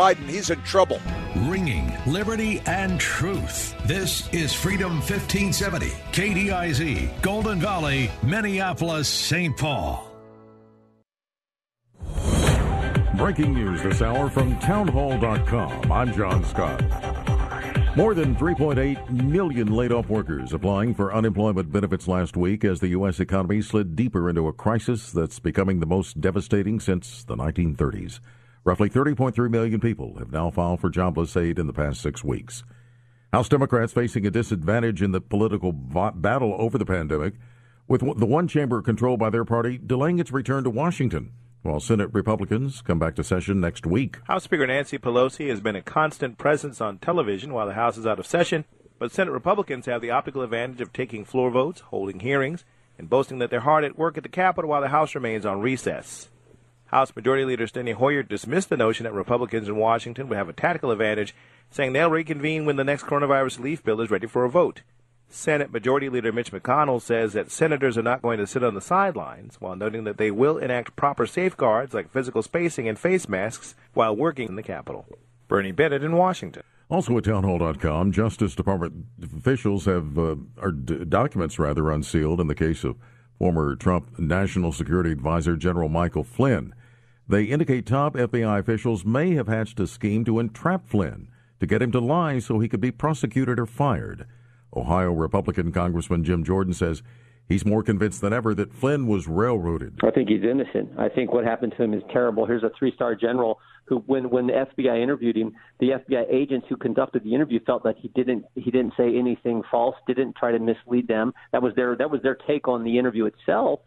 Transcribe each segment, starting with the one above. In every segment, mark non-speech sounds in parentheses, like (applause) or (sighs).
Biden, he's in trouble. Ringing liberty and truth. This is Freedom 1570, KDIZ, Golden Valley, Minneapolis, St. Paul. Breaking news this hour from townhall.com. I'm John Scott. More than 3.8 million laid off workers applying for unemployment benefits last week as the U.S. economy slid deeper into a crisis that's becoming the most devastating since the 1930s. Roughly 30.3 million people have now filed for jobless aid in the past six weeks. House Democrats facing a disadvantage in the political battle over the pandemic, with the one chamber controlled by their party delaying its return to Washington while Senate Republicans come back to session next week. House Speaker Nancy Pelosi has been a constant presence on television while the House is out of session, but Senate Republicans have the optical advantage of taking floor votes, holding hearings, and boasting that they're hard at work at the Capitol while the House remains on recess. House Majority Leader Steny Hoyer dismissed the notion that Republicans in Washington would have a tactical advantage, saying they'll reconvene when the next coronavirus relief bill is ready for a vote. Senate Majority Leader Mitch McConnell says that senators are not going to sit on the sidelines, while noting that they will enact proper safeguards like physical spacing and face masks while working in the Capitol. Bernie Bennett in Washington. Also at townhall.com, Justice Department officials have uh, are d- documents rather unsealed in the case of former Trump National Security Advisor General Michael Flynn. They indicate top FBI officials may have hatched a scheme to entrap Flynn to get him to lie so he could be prosecuted or fired. Ohio Republican Congressman Jim Jordan says he's more convinced than ever that Flynn was railroaded. I think he's innocent. I think what happened to him is terrible. Here's a three-star general who, when when the FBI interviewed him, the FBI agents who conducted the interview felt that he didn't he didn't say anything false, didn't try to mislead them. That was their that was their take on the interview itself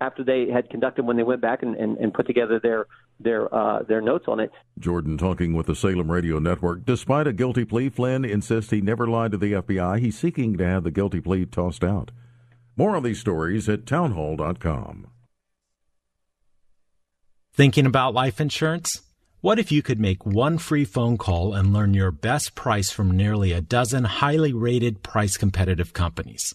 after they had conducted when they went back and, and, and put together their their uh, their notes on it. Jordan talking with the Salem Radio Network. Despite a guilty plea, Flynn insists he never lied to the FBI. He's seeking to have the guilty plea tossed out. More on these stories at townhall.com. Thinking about life insurance? What if you could make one free phone call and learn your best price from nearly a dozen highly rated price competitive companies?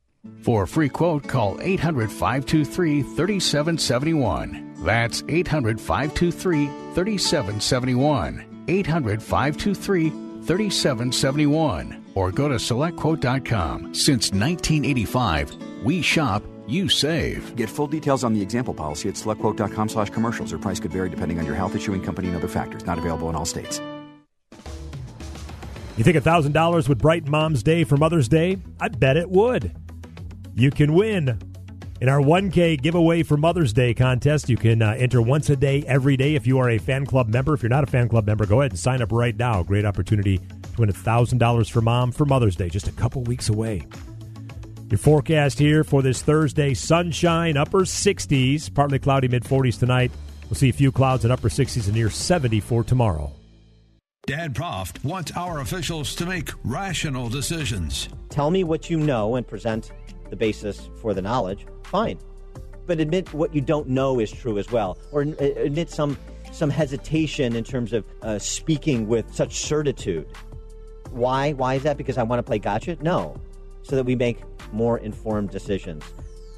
For a free quote, call 800 523 3771. That's 800 523 3771. 800 523 3771. Or go to selectquote.com. Since 1985, we shop, you save. Get full details on the example policy at selectquote.com slash commercials. Or price could vary depending on your health issuing company and other factors. Not available in all states. You think $1,000 would brighten Mom's Day for Mother's Day? I bet it would. You can win in our 1K giveaway for Mother's Day contest. You can uh, enter once a day, every day, if you are a fan club member. If you're not a fan club member, go ahead and sign up right now. Great opportunity to win $1,000 for mom for Mother's Day, just a couple weeks away. Your forecast here for this Thursday sunshine, upper 60s, partly cloudy, mid 40s tonight. We'll see a few clouds in upper 60s and near 70 for tomorrow. Dan Proft wants our officials to make rational decisions. Tell me what you know and present the basis for the knowledge, fine. But admit what you don't know is true as well, or admit some some hesitation in terms of uh, speaking with such certitude. Why? Why is that? Because I want to play gotcha? No, so that we make more informed decisions.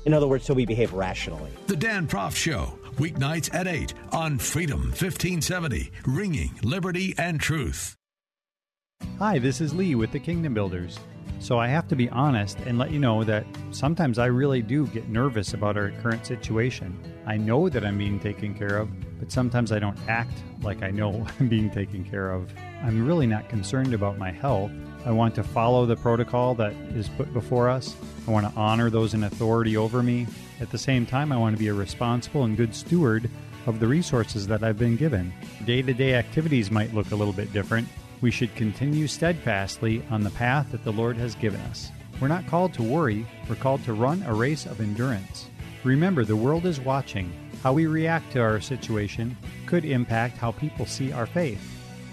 In other words, so we behave rationally. The Dan Proft Show, weeknights at 8 on Freedom 1570, ringing liberty and truth. Hi, this is Lee with the Kingdom Builders. So I have to be honest and let you know that sometimes I really do get nervous about our current situation. I know that I'm being taken care of, but sometimes I don't act like I know (laughs) I'm being taken care of. I'm really not concerned about my health. I want to follow the protocol that is put before us. I want to honor those in authority over me. At the same time, I want to be a responsible and good steward of the resources that I've been given. Day to day activities might look a little bit different, we should continue steadfastly on the path that the Lord has given us. We're not called to worry, we're called to run a race of endurance. Remember, the world is watching. How we react to our situation could impact how people see our faith.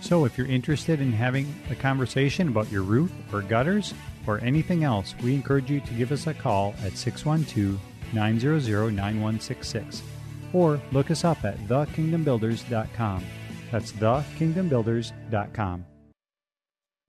So, if you're interested in having a conversation about your roof or gutters, or anything else, we encourage you to give us a call at 612 900 9166 or look us up at thekingdombuilders.com. That's thekingdombuilders.com.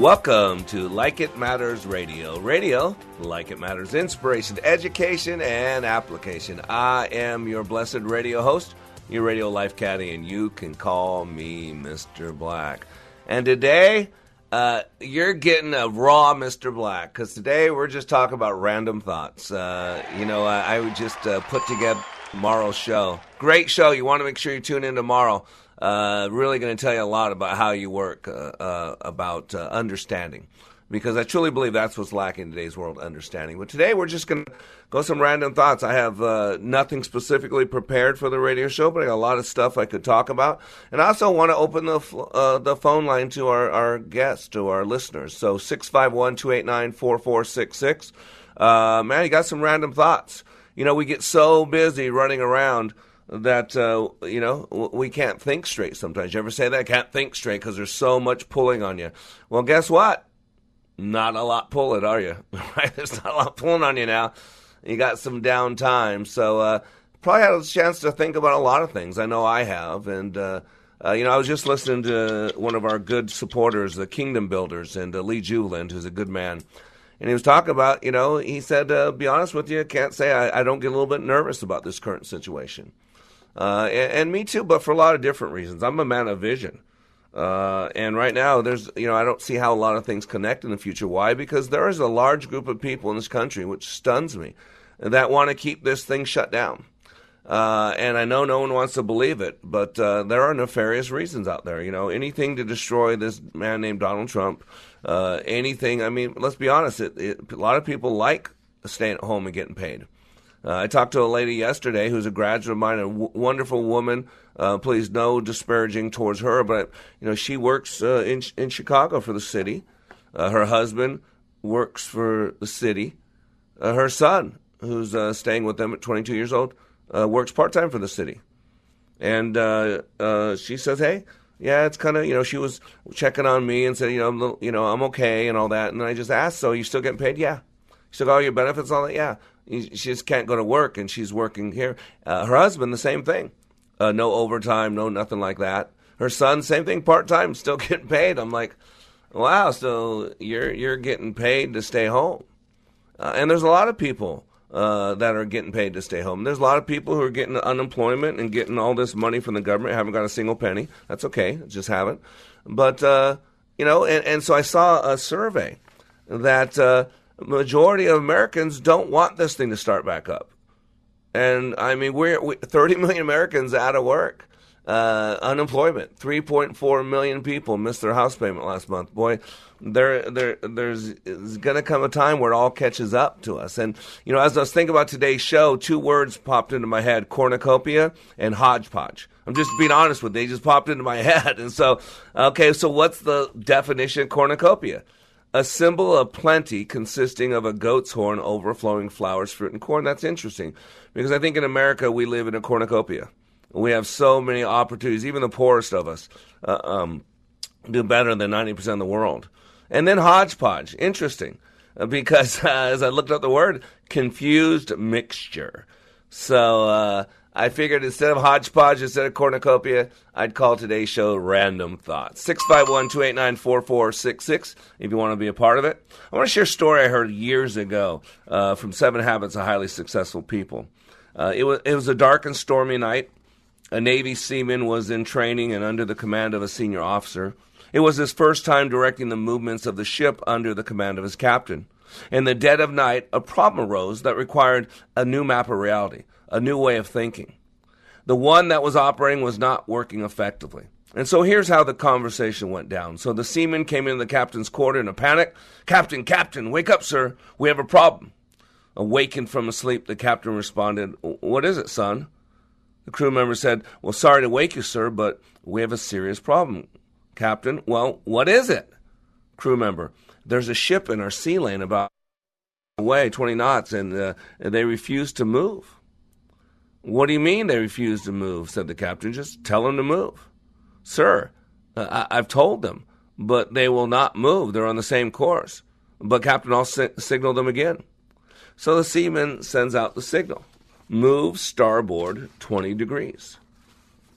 Welcome to Like It Matters Radio. Radio, like it matters, inspiration, education, and application. I am your blessed radio host, your radio life caddy, and you can call me Mr. Black. And today, uh, you're getting a raw Mr. Black because today we're just talking about random thoughts. Uh, you know, I, I would just uh, put together tomorrow's show. Great show. You want to make sure you tune in tomorrow. Uh, really going to tell you a lot about how you work, uh, uh, about uh, understanding. Because I truly believe that's what's lacking in today's world, understanding. But today we're just going to go some random thoughts. I have uh, nothing specifically prepared for the radio show, but I got a lot of stuff I could talk about. And I also want to open the uh, the phone line to our, our guests, to our listeners. So 651 289 4466. Uh, man, you got some random thoughts. You know, we get so busy running around that uh, you know we can't think straight sometimes. You ever say that? Can't think straight because there's so much pulling on you. Well, guess what? Not a lot pulling, are you? (laughs) right? There's not a lot pulling on you now. You got some downtime, so uh, probably had a chance to think about a lot of things. I know I have, and uh, uh, you know, I was just listening to one of our good supporters, the Kingdom Builders, and uh, Lee Juveland, who's a good man. And he was talking about, you know, he said, uh, be honest with you, can't say I, I don't get a little bit nervous about this current situation. Uh, and, and, me too, but for a lot of different reasons. I'm a man of vision. Uh, and right now, there's, you know, I don't see how a lot of things connect in the future. Why? Because there is a large group of people in this country, which stuns me, that want to keep this thing shut down. Uh, and I know no one wants to believe it, but uh, there are nefarious reasons out there. You know, anything to destroy this man named Donald Trump, uh, anything. I mean, let's be honest. It, it, a lot of people like staying at home and getting paid. Uh, I talked to a lady yesterday who's a graduate of mine, a w- wonderful woman. Uh, please, no disparaging towards her, but you know she works uh, in in Chicago for the city. Uh, her husband works for the city. Uh, her son, who's uh, staying with them at 22 years old, works part time for the city. And she says, "Hey, yeah, it's kind of you know she was checking on me and said, you know, I'm you know, I'm okay and all that." And I just asked, "So you still getting paid?" Yeah. Still got all your benefits, all that? Yeah she just can't go to work, and she's working here. Uh, her husband, the same thing. Uh, no overtime, no nothing like that. Her son, same thing, part time, still (laughs) getting paid. I'm like, wow, so you're you're getting paid to stay home, uh, and there's a lot of people uh, that are getting paid to stay home. There's a lot of people who are getting unemployment and getting all this money from the government, haven't got a single penny. That's okay, just haven't. But uh, you know, and, and so I saw a survey that uh, majority of Americans don't want this thing to start back up. And I mean, we're we, 30 million Americans out of work. Uh, unemployment. 3.4 million people missed their house payment last month. Boy, there, there, there's going to come a time where it all catches up to us. And, you know, as I was thinking about today's show, two words popped into my head cornucopia and hodgepodge. I'm just being honest with you. They just popped into my (laughs) head. And so, okay, so what's the definition of cornucopia? A symbol of plenty consisting of a goat's horn overflowing flowers, fruit, and corn. That's interesting because I think in America we live in a cornucopia. We have so many opportunities. Even the poorest of us uh, um, do better than 90% of the world. And then hodgepodge. Interesting uh, because uh, (laughs) as I looked up the word, confused mixture. So, uh, I figured instead of hodgepodge, instead of cornucopia, I'd call today's show Random Thoughts. 651 289 4466 if you want to be a part of it. I want to share a story I heard years ago uh, from Seven Habits of Highly Successful People. Uh, it, was, it was a dark and stormy night. A Navy seaman was in training and under the command of a senior officer. It was his first time directing the movements of the ship under the command of his captain. In the dead of night, a problem arose that required a new map of reality a new way of thinking. The one that was operating was not working effectively. And so here's how the conversation went down. So the seaman came into the captain's quarter in a panic. Captain, Captain, wake up, sir. We have a problem. Awakened from a sleep, the captain responded, What is it, son? The crew member said, Well, sorry to wake you, sir, but we have a serious problem. Captain, well, what is it? Crew member, there's a ship in our sea lane about away 20 knots and uh, they refuse to move. What do you mean they refuse to move? said the captain. Just tell them to move. Sir, uh, I- have told them, but they will not move. They're on the same course. But Captain, I'll si- signal them again. So the seaman sends out the signal move starboard 20 degrees.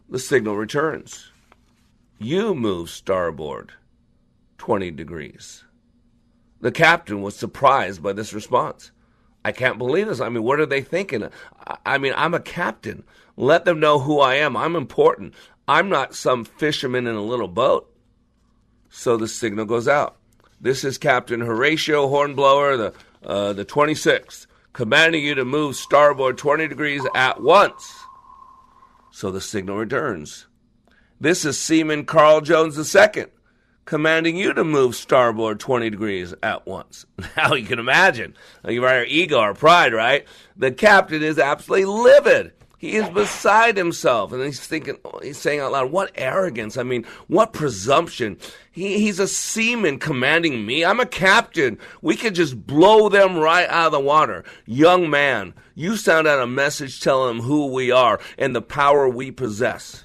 The signal returns. You move starboard 20 degrees. The captain was surprised by this response. I can't believe this. I mean, what are they thinking? I mean, I'm a captain. Let them know who I am. I'm important. I'm not some fisherman in a little boat. So the signal goes out. This is Captain Horatio Hornblower, the uh, the 26th, commanding you to move starboard 20 degrees at once. So the signal returns. This is Seaman Carl Jones II, commanding you to move starboard 20 degrees at once. (laughs) Now you can imagine, you our ego, our pride, right? The captain is absolutely livid. He is beside himself, and he's thinking, he's saying out loud, "What arrogance! I mean, what presumption! He, he's a seaman commanding me. I'm a captain. We could just blow them right out of the water. Young man, you sound out a message telling them who we are and the power we possess."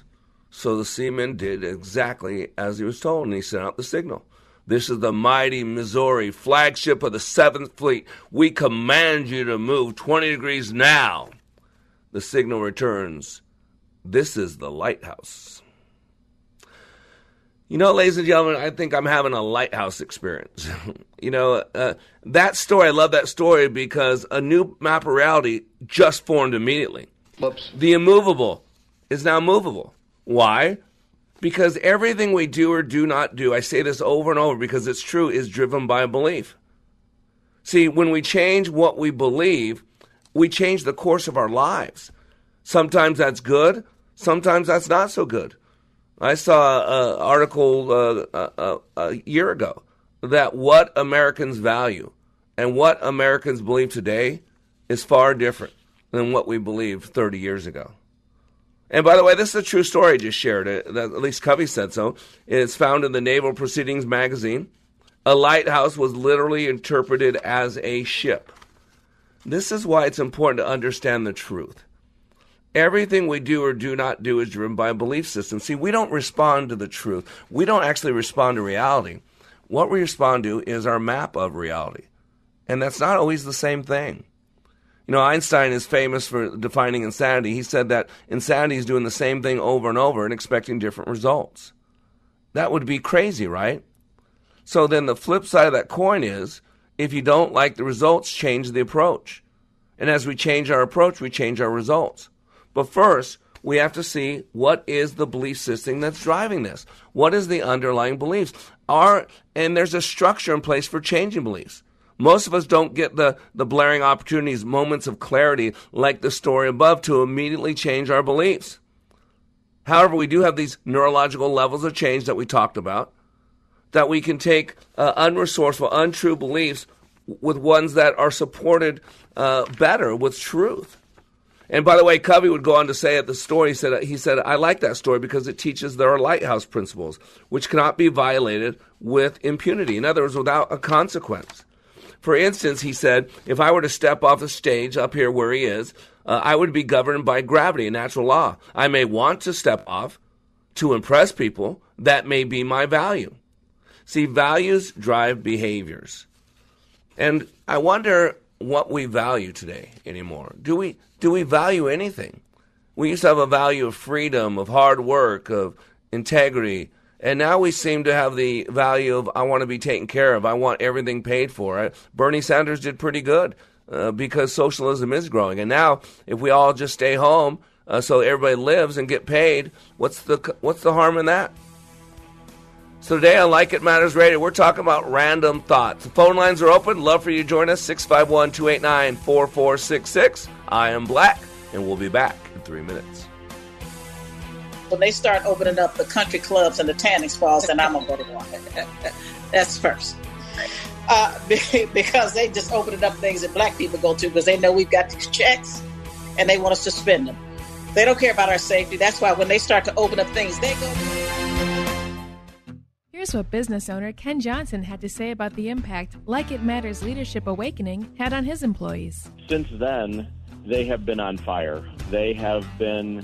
So the seaman did exactly as he was told, and he sent out the signal. This is the mighty Missouri, flagship of the Seventh Fleet. We command you to move 20 degrees now. The signal returns. This is the lighthouse. You know, ladies and gentlemen, I think I'm having a lighthouse experience. (laughs) you know, uh, that story, I love that story because a new map of reality just formed immediately. Whoops. The immovable is now movable. Why? Because everything we do or do not do, I say this over and over because it's true, is driven by belief. See, when we change what we believe, we change the course of our lives. Sometimes that's good, sometimes that's not so good. I saw an article uh, a, uh, a year ago that what Americans value and what Americans believe today is far different than what we believed 30 years ago. And by the way, this is a true story I just shared. At least Covey said so. It's found in the Naval Proceedings magazine. A lighthouse was literally interpreted as a ship. This is why it's important to understand the truth. Everything we do or do not do is driven by a belief system. See, we don't respond to the truth. We don't actually respond to reality. What we respond to is our map of reality. And that's not always the same thing. You know, Einstein is famous for defining insanity. He said that insanity is doing the same thing over and over and expecting different results. That would be crazy, right? So then the flip side of that coin is if you don't like the results, change the approach. And as we change our approach, we change our results. But first, we have to see what is the belief system that's driving this. What is the underlying beliefs? Are and there's a structure in place for changing beliefs. Most of us don't get the, the blaring opportunities, moments of clarity like the story above to immediately change our beliefs. However, we do have these neurological levels of change that we talked about that we can take uh, unresourceful, untrue beliefs with ones that are supported uh, better with truth. And by the way, Covey would go on to say at the story, he said, he said, I like that story because it teaches there are lighthouse principles which cannot be violated with impunity. In other words, without a consequence. For instance, he said, if I were to step off the stage up here where he is, uh, I would be governed by gravity, a natural law. I may want to step off to impress people. That may be my value. See, values drive behaviors. And I wonder what we value today anymore. Do we do we value anything? We used to have a value of freedom, of hard work, of integrity, and now we seem to have the value of I want to be taken care of. I want everything paid for. Bernie Sanders did pretty good uh, because socialism is growing. And now, if we all just stay home uh, so everybody lives and get paid, what's the what's the harm in that? So today on Like It Matters Radio, we're talking about random thoughts. The phone lines are open. Love for you to join us, 651 289 4466. I am Black, and we'll be back in three minutes. When they start opening up the country clubs and the tanning spas, then I'm gonna go to one. (laughs) That's first. Uh, (laughs) because they just opening up things that black people go to because they know we've got these checks and they want us to spend them. They don't care about our safety. That's why when they start to open up things, they go. Here's what business owner Ken Johnson had to say about the impact Like It Matters Leadership Awakening had on his employees. Since then, they have been on fire. They have been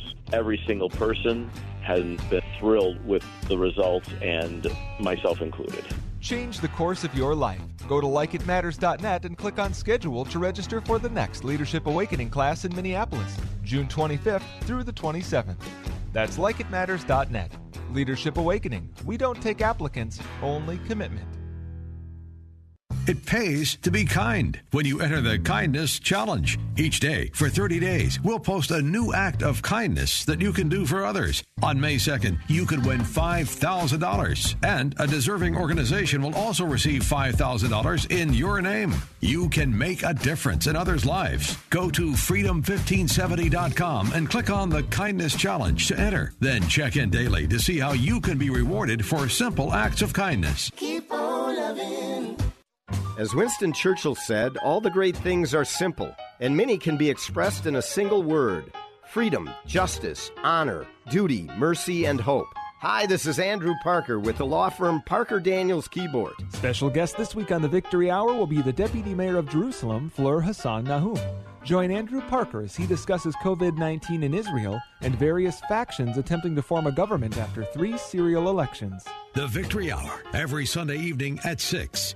Every single person has been thrilled with the results, and myself included. Change the course of your life. Go to likeitmatters.net and click on schedule to register for the next Leadership Awakening class in Minneapolis, June 25th through the 27th. That's likeitmatters.net. Leadership Awakening. We don't take applicants, only commitment. It pays to be kind when you enter the Kindness Challenge. Each day for 30 days, we'll post a new act of kindness that you can do for others. On May 2nd, you could win $5,000, and a deserving organization will also receive $5,000 in your name. You can make a difference in others' lives. Go to freedom1570.com and click on the Kindness Challenge to enter. Then check in daily to see how you can be rewarded for simple acts of kindness. Keep on loving. As Winston Churchill said, all the great things are simple, and many can be expressed in a single word freedom, justice, honor, duty, mercy, and hope. Hi, this is Andrew Parker with the law firm Parker Daniels Kibort. Special guest this week on the Victory Hour will be the Deputy Mayor of Jerusalem, Fleur Hassan Nahoum. Join Andrew Parker as he discusses COVID 19 in Israel and various factions attempting to form a government after three serial elections. The Victory Hour, every Sunday evening at 6.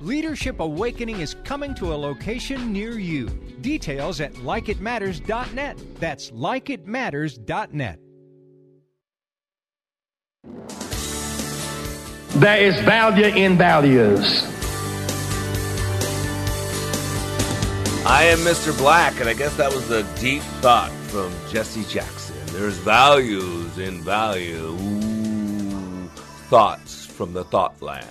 Leadership Awakening is coming to a location near you. Details at likeitmatters.net. That's likeitmatters.net. There is value in values. I am Mr. Black, and I guess that was the deep thought from Jesse Jackson. There's values in value. Ooh, thoughts from the thought land.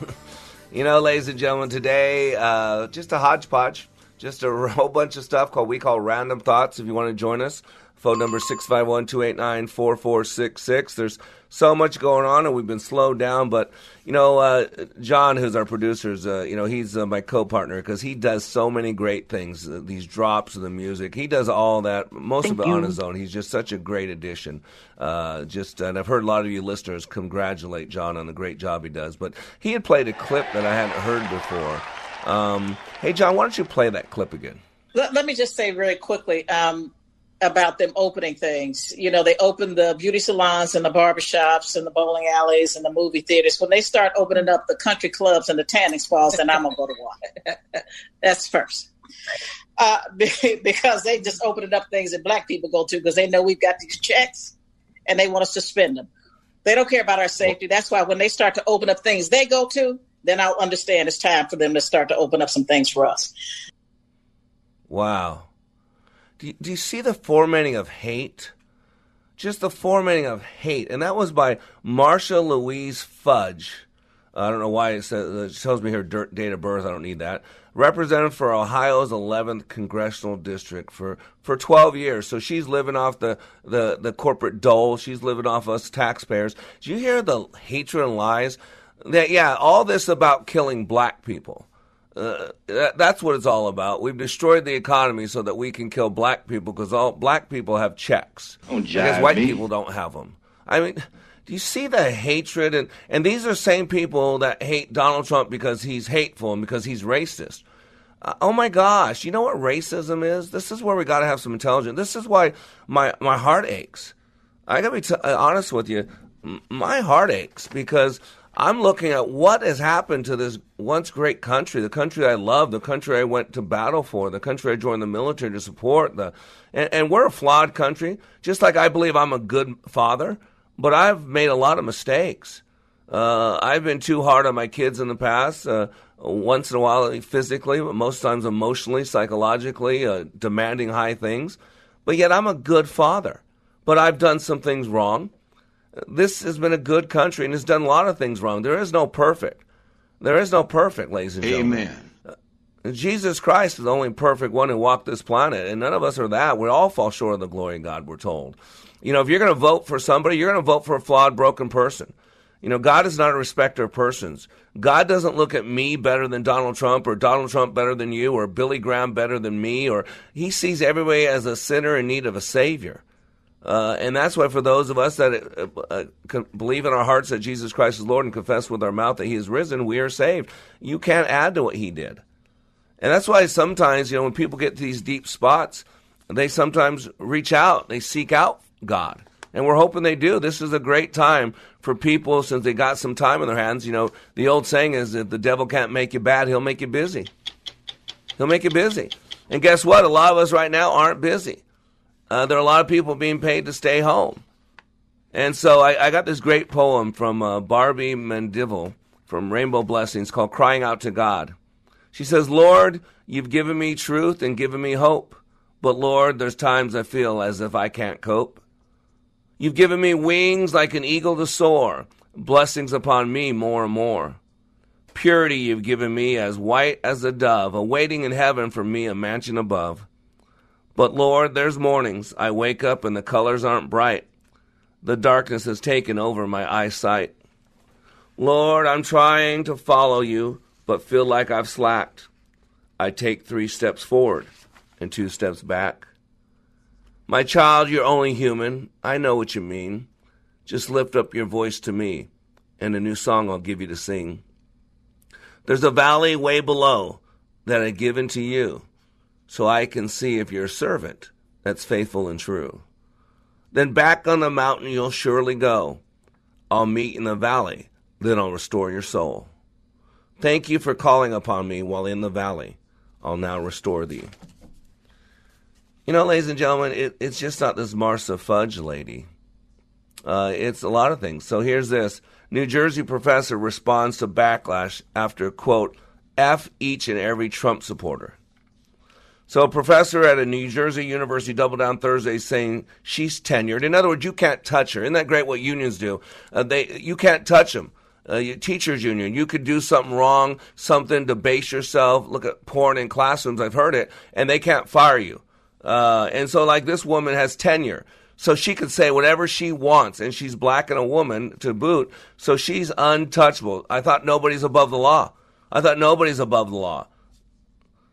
(laughs) you know, ladies and gentlemen, today, uh, just a hodgepodge, just a (laughs) whole bunch of stuff called we call random thoughts. If you want to join us, phone number 651 289 4466. There's so much going on, and we've been slowed down. But you know, uh, John, who's our producer, uh, you know, he's uh, my co-partner because he does so many great things. Uh, these drops of the music, he does all that, most Thank of it you. on his own. He's just such a great addition. Uh, just, and I've heard a lot of you listeners congratulate John on the great job he does. But he had played a clip that I hadn't heard before. Um, hey, John, why don't you play that clip again? Let, let me just say really quickly um, about them opening things. You know, they open the beauty salons and the barbershops and the bowling alleys and the movie theaters. When they start opening up the country clubs and the tanning spas, then I'm going to go to one. (laughs) That's first. Uh, (laughs) because they just opening up things that black people go to because they know we've got these checks and they want us to spend them. They don't care about our safety. That's why when they start to open up things they go to, then I'll understand it's time for them to start to open up some things for us. Wow. Do you, do you see the formatting of hate? Just the formatting of hate. And that was by Marcia Louise Fudge. Uh, I don't know why it says uh, it shows me her date of birth. I don't need that. Representative for Ohio's 11th congressional district for, for 12 years. So she's living off the, the, the corporate dole. She's living off us taxpayers. Do you hear the hatred and lies? That yeah, all this about killing black people. Uh, that, that's what it's all about. We've destroyed the economy so that we can kill black people because all black people have checks. Don't because white me. people don't have them. I mean, do you see the hatred? And, and these are same people that hate Donald Trump because he's hateful and because he's racist. Uh, oh my gosh, you know what racism is? This is where we got to have some intelligence. This is why my, my heart aches. I got to be t- uh, honest with you. M- My heart aches because I'm looking at what has happened to this once great country, the country I love, the country I went to battle for, the country I joined the military to support. The, and, and we're a flawed country, just like I believe I'm a good father, but I've made a lot of mistakes. Uh, I've been too hard on my kids in the past. Uh, once in a while, physically, but most times emotionally, psychologically, uh, demanding high things. But yet, I'm a good father. But I've done some things wrong. This has been a good country and has done a lot of things wrong. There is no perfect. There is no perfect, ladies and gentlemen. Amen. Uh, Jesus Christ is the only perfect one who walked this planet, and none of us are that. We all fall short of the glory of God, we're told. You know, if you're going to vote for somebody, you're going to vote for a flawed, broken person. You know, God is not a respecter of persons. God doesn't look at me better than Donald Trump or Donald Trump better than you or Billy Graham better than me or he sees everybody as a sinner in need of a savior. Uh, and that's why for those of us that uh, uh, believe in our hearts that Jesus Christ is Lord and confess with our mouth that he is risen, we are saved. You can't add to what he did. And that's why sometimes, you know, when people get to these deep spots, they sometimes reach out, they seek out God. And we're hoping they do. This is a great time for people since they got some time in their hands. You know, the old saying is if the devil can't make you bad, he'll make you busy. He'll make you busy. And guess what? A lot of us right now aren't busy. Uh, there are a lot of people being paid to stay home. And so I, I got this great poem from uh, Barbie Mendivel from Rainbow Blessings called Crying Out to God. She says, Lord, you've given me truth and given me hope. But Lord, there's times I feel as if I can't cope. You've given me wings like an eagle to soar, blessings upon me more and more. Purity you've given me as white as a dove, awaiting in heaven for me a mansion above. But Lord, there's mornings I wake up and the colors aren't bright. The darkness has taken over my eyesight. Lord, I'm trying to follow you, but feel like I've slacked. I take three steps forward and two steps back. My child, you're only human. I know what you mean. Just lift up your voice to me, and a new song I'll give you to sing. There's a valley way below that I've given to you, so I can see if you're a servant that's faithful and true. Then back on the mountain you'll surely go. I'll meet in the valley, then I'll restore your soul. Thank you for calling upon me while in the valley. I'll now restore thee. You know, ladies and gentlemen, it, it's just not this Marcia Fudge lady. Uh, it's a lot of things. So here's this New Jersey professor responds to backlash after, quote, F each and every Trump supporter. So a professor at a New Jersey university doubled down Thursday saying she's tenured. In other words, you can't touch her. Isn't that great what unions do? Uh, they, you can't touch them. Uh, teachers union, you could do something wrong, something to base yourself, look at porn in classrooms, I've heard it, and they can't fire you. Uh, and so, like, this woman has tenure. So she could say whatever she wants, and she's black and a woman to boot, so she's untouchable. I thought nobody's above the law. I thought nobody's above the law.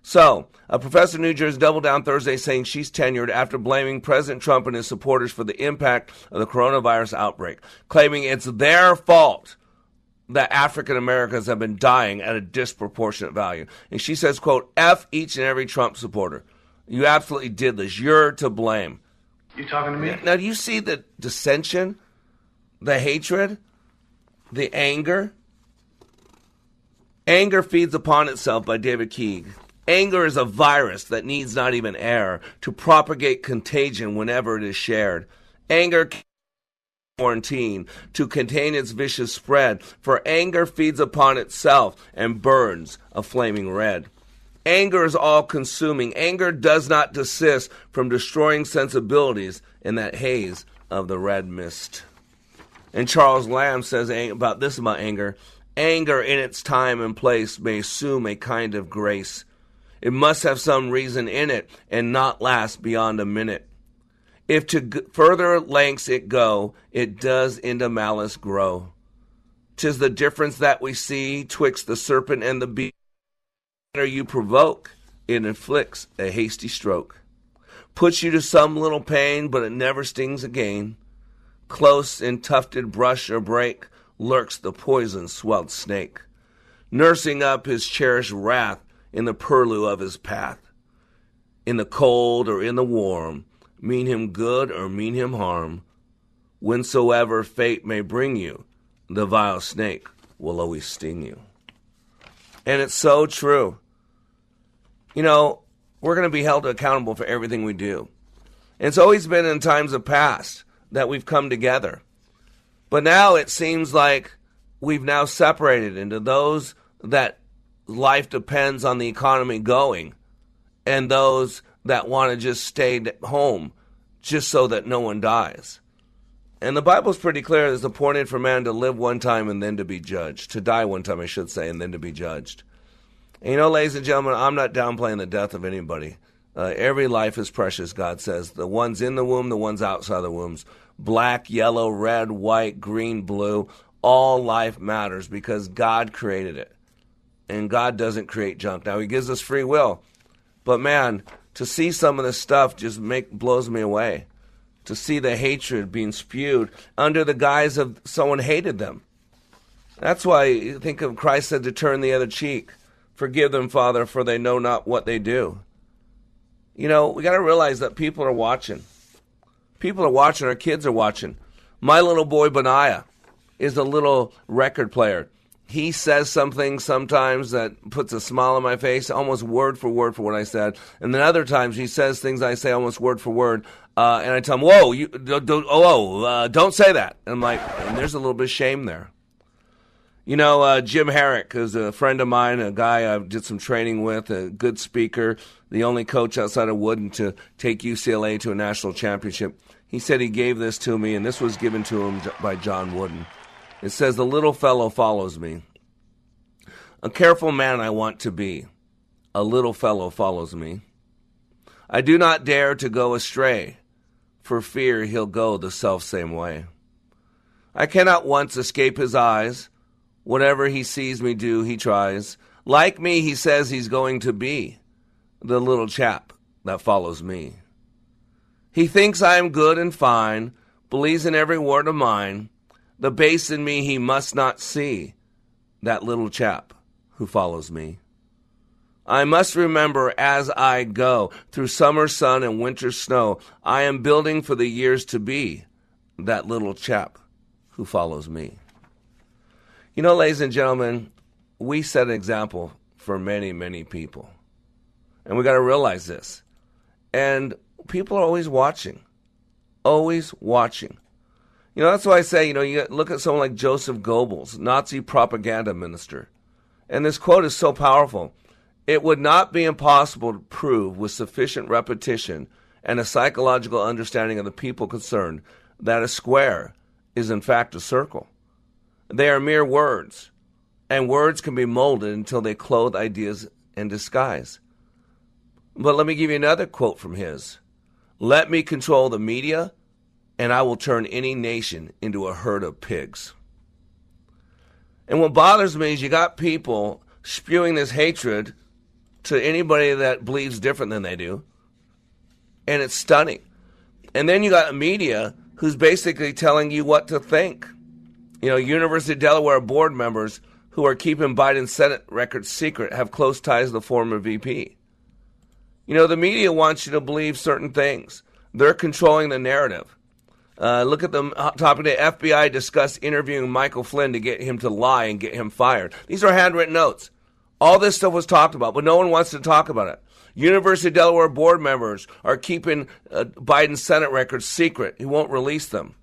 So, a professor in New Jersey doubled down Thursday saying she's tenured after blaming President Trump and his supporters for the impact of the coronavirus outbreak, claiming it's their fault that African Americans have been dying at a disproportionate value. And she says, quote, F each and every Trump supporter. You absolutely did this. You're to blame. You talking to me? Now, do you see the dissension, the hatred, the anger? Anger feeds upon itself by David Keeg. Anger is a virus that needs not even air to propagate contagion whenever it is shared. Anger quarantine to contain its vicious spread, for anger feeds upon itself and burns a flaming red. Anger is all consuming. Anger does not desist from destroying sensibilities in that haze of the red mist. And Charles Lamb says about this about anger Anger in its time and place may assume a kind of grace. It must have some reason in it and not last beyond a minute. If to g- further lengths it go, it does into malice grow. 'Tis the difference that we see twixt the serpent and the beast. You provoke, it inflicts a hasty stroke. Puts you to some little pain, but it never stings again. Close in tufted brush or brake lurks the poison swelled snake, nursing up his cherished wrath in the purlieu of his path. In the cold or in the warm, mean him good or mean him harm, whensoever fate may bring you, the vile snake will always sting you. And it's so true. You know, we're going to be held accountable for everything we do. It's always been in times of past that we've come together. But now it seems like we've now separated into those that life depends on the economy going and those that want to just stay at home just so that no one dies. And the Bible's pretty clear there's appointed for man to live one time and then to be judged. To die one time, I should say, and then to be judged. And you know, ladies and gentlemen, I'm not downplaying the death of anybody. Uh, every life is precious, God says. The ones in the womb, the ones outside the wombs. Black, yellow, red, white, green, blue. All life matters because God created it. And God doesn't create junk. Now, He gives us free will. But man, to see some of this stuff just make blows me away. To see the hatred being spewed under the guise of someone hated them. That's why you think of Christ said to turn the other cheek. Forgive them, Father, for they know not what they do. You know, we got to realize that people are watching. People are watching. Our kids are watching. My little boy Benaiah is a little record player. He says something sometimes that puts a smile on my face, almost word for word for what I said. And then other times he says things I say almost word for word. Uh, and I tell him, "Whoa, you don't, don't oh, uh, don't say that." And I'm like, and there's a little bit of shame there. You know, uh, Jim Harrick is a friend of mine, a guy I did some training with, a good speaker, the only coach outside of Wooden to take UCLA to a national championship. He said he gave this to me, and this was given to him by John Wooden. It says, The little fellow follows me. A careful man I want to be. A little fellow follows me. I do not dare to go astray, for fear he'll go the self same way. I cannot once escape his eyes. Whatever he sees me do, he tries. Like me, he says he's going to be the little chap that follows me. He thinks I am good and fine, believes in every word of mine. The base in me he must not see, that little chap who follows me. I must remember as I go through summer sun and winter snow, I am building for the years to be that little chap who follows me. You know, ladies and gentlemen, we set an example for many, many people. And we got to realize this. And people are always watching, always watching. You know, that's why I say, you know, you look at someone like Joseph Goebbels, Nazi propaganda minister. And this quote is so powerful. It would not be impossible to prove with sufficient repetition and a psychological understanding of the people concerned that a square is in fact a circle. They are mere words, and words can be molded until they clothe ideas in disguise. But let me give you another quote from his Let me control the media, and I will turn any nation into a herd of pigs. And what bothers me is you got people spewing this hatred to anybody that believes different than they do. And it's stunning. And then you got a media who's basically telling you what to think. You know, University of Delaware board members who are keeping Biden's Senate records secret have close ties to the former VP. You know, the media wants you to believe certain things. They're controlling the narrative. Uh, look at the topic today. FBI discussed interviewing Michael Flynn to get him to lie and get him fired. These are handwritten notes. All this stuff was talked about, but no one wants to talk about it. University of Delaware board members are keeping uh, Biden's Senate records secret. He won't release them.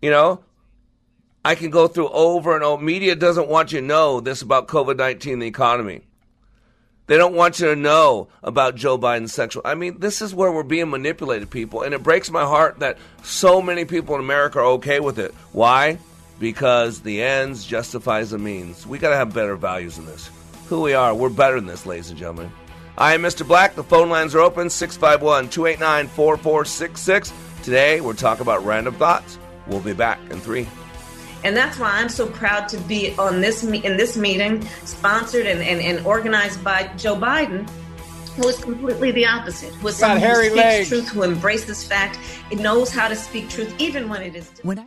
You know, I can go through over and over. Media doesn't want you to know this about COVID 19, the economy. They don't want you to know about Joe Biden's sexual. I mean, this is where we're being manipulated, people. And it breaks my heart that so many people in America are okay with it. Why? because the ends justifies the means. We got to have better values than this. Who we are, we're better than this, ladies and gentlemen. I am Mr. Black. The phone lines are open 651 289 4466. Today, we're talking about random thoughts. We'll be back in three. And that's why I'm so proud to be on this in this meeting, sponsored and, and, and organized by Joe Biden, who is completely the opposite. Who is someone who speaks legs. truth, who embraces fact, it knows how to speak truth, even when it is. When I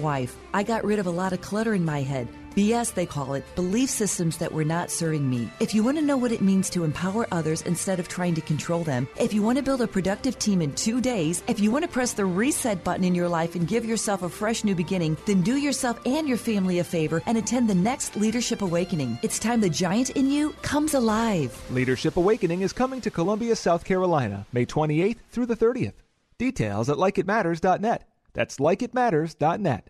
wife. I got rid of a lot of clutter in my head. BS, they call it, belief systems that were not serving me. If you want to know what it means to empower others instead of trying to control them, if you want to build a productive team in two days, if you want to press the reset button in your life and give yourself a fresh new beginning, then do yourself and your family a favor and attend the next Leadership Awakening. It's time the giant in you comes alive. Leadership Awakening is coming to Columbia, South Carolina, May 28th through the 30th. Details at likeitmatters.net. That's likeitmatters.net.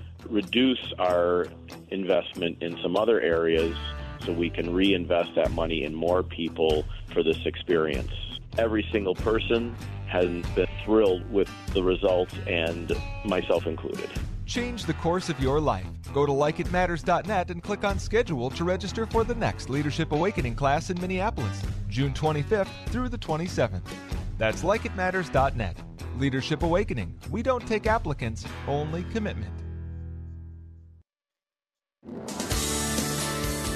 reduce our investment in some other areas so we can reinvest that money in more people for this experience. Every single person has been thrilled with the results, and myself included. Change the course of your life. Go to likeitmatters.net and click on schedule to register for the next Leadership Awakening class in Minneapolis, June 25th through the 27th. That's likeitmatters.net. Leadership Awakening. We don't take applicants, only commitment.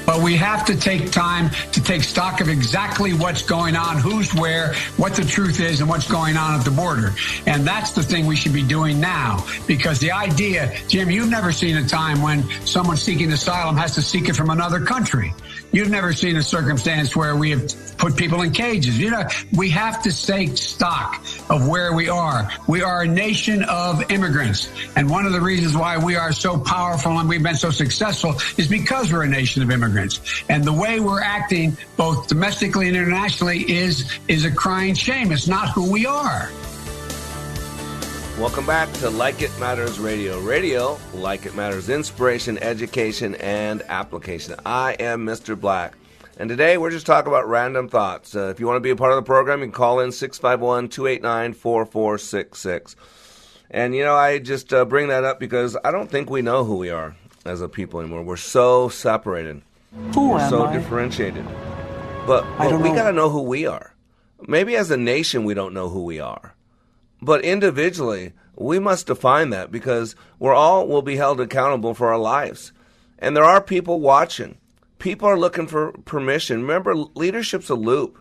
But we have to take time to take stock of exactly what's going on, who's where, what the truth is, and what's going on at the border. And that's the thing we should be doing now. Because the idea, Jim, you've never seen a time when someone seeking asylum has to seek it from another country. You've never seen a circumstance where we have put people in cages. You know, we have to take stock of where we are. We are a nation of immigrants. And one of the reasons why we are so powerful and we've been so successful is because we're a nation of immigrants. And the way we're acting both domestically and internationally is, is a crying shame. It's not who we are. Welcome back to Like It Matters Radio. Radio, like it matters, inspiration, education, and application. I am Mr. Black. And today we're just talking about random thoughts. Uh, if you want to be a part of the program, you can call in 651 289 4466. And, you know, I just uh, bring that up because I don't think we know who we are as a people anymore. We're so separated, Who we're so I? differentiated. But, but we got to know who we are. Maybe as a nation, we don't know who we are. But individually, we must define that because we're all will be held accountable for our lives. And there are people watching. People are looking for permission. Remember, leadership's a loop.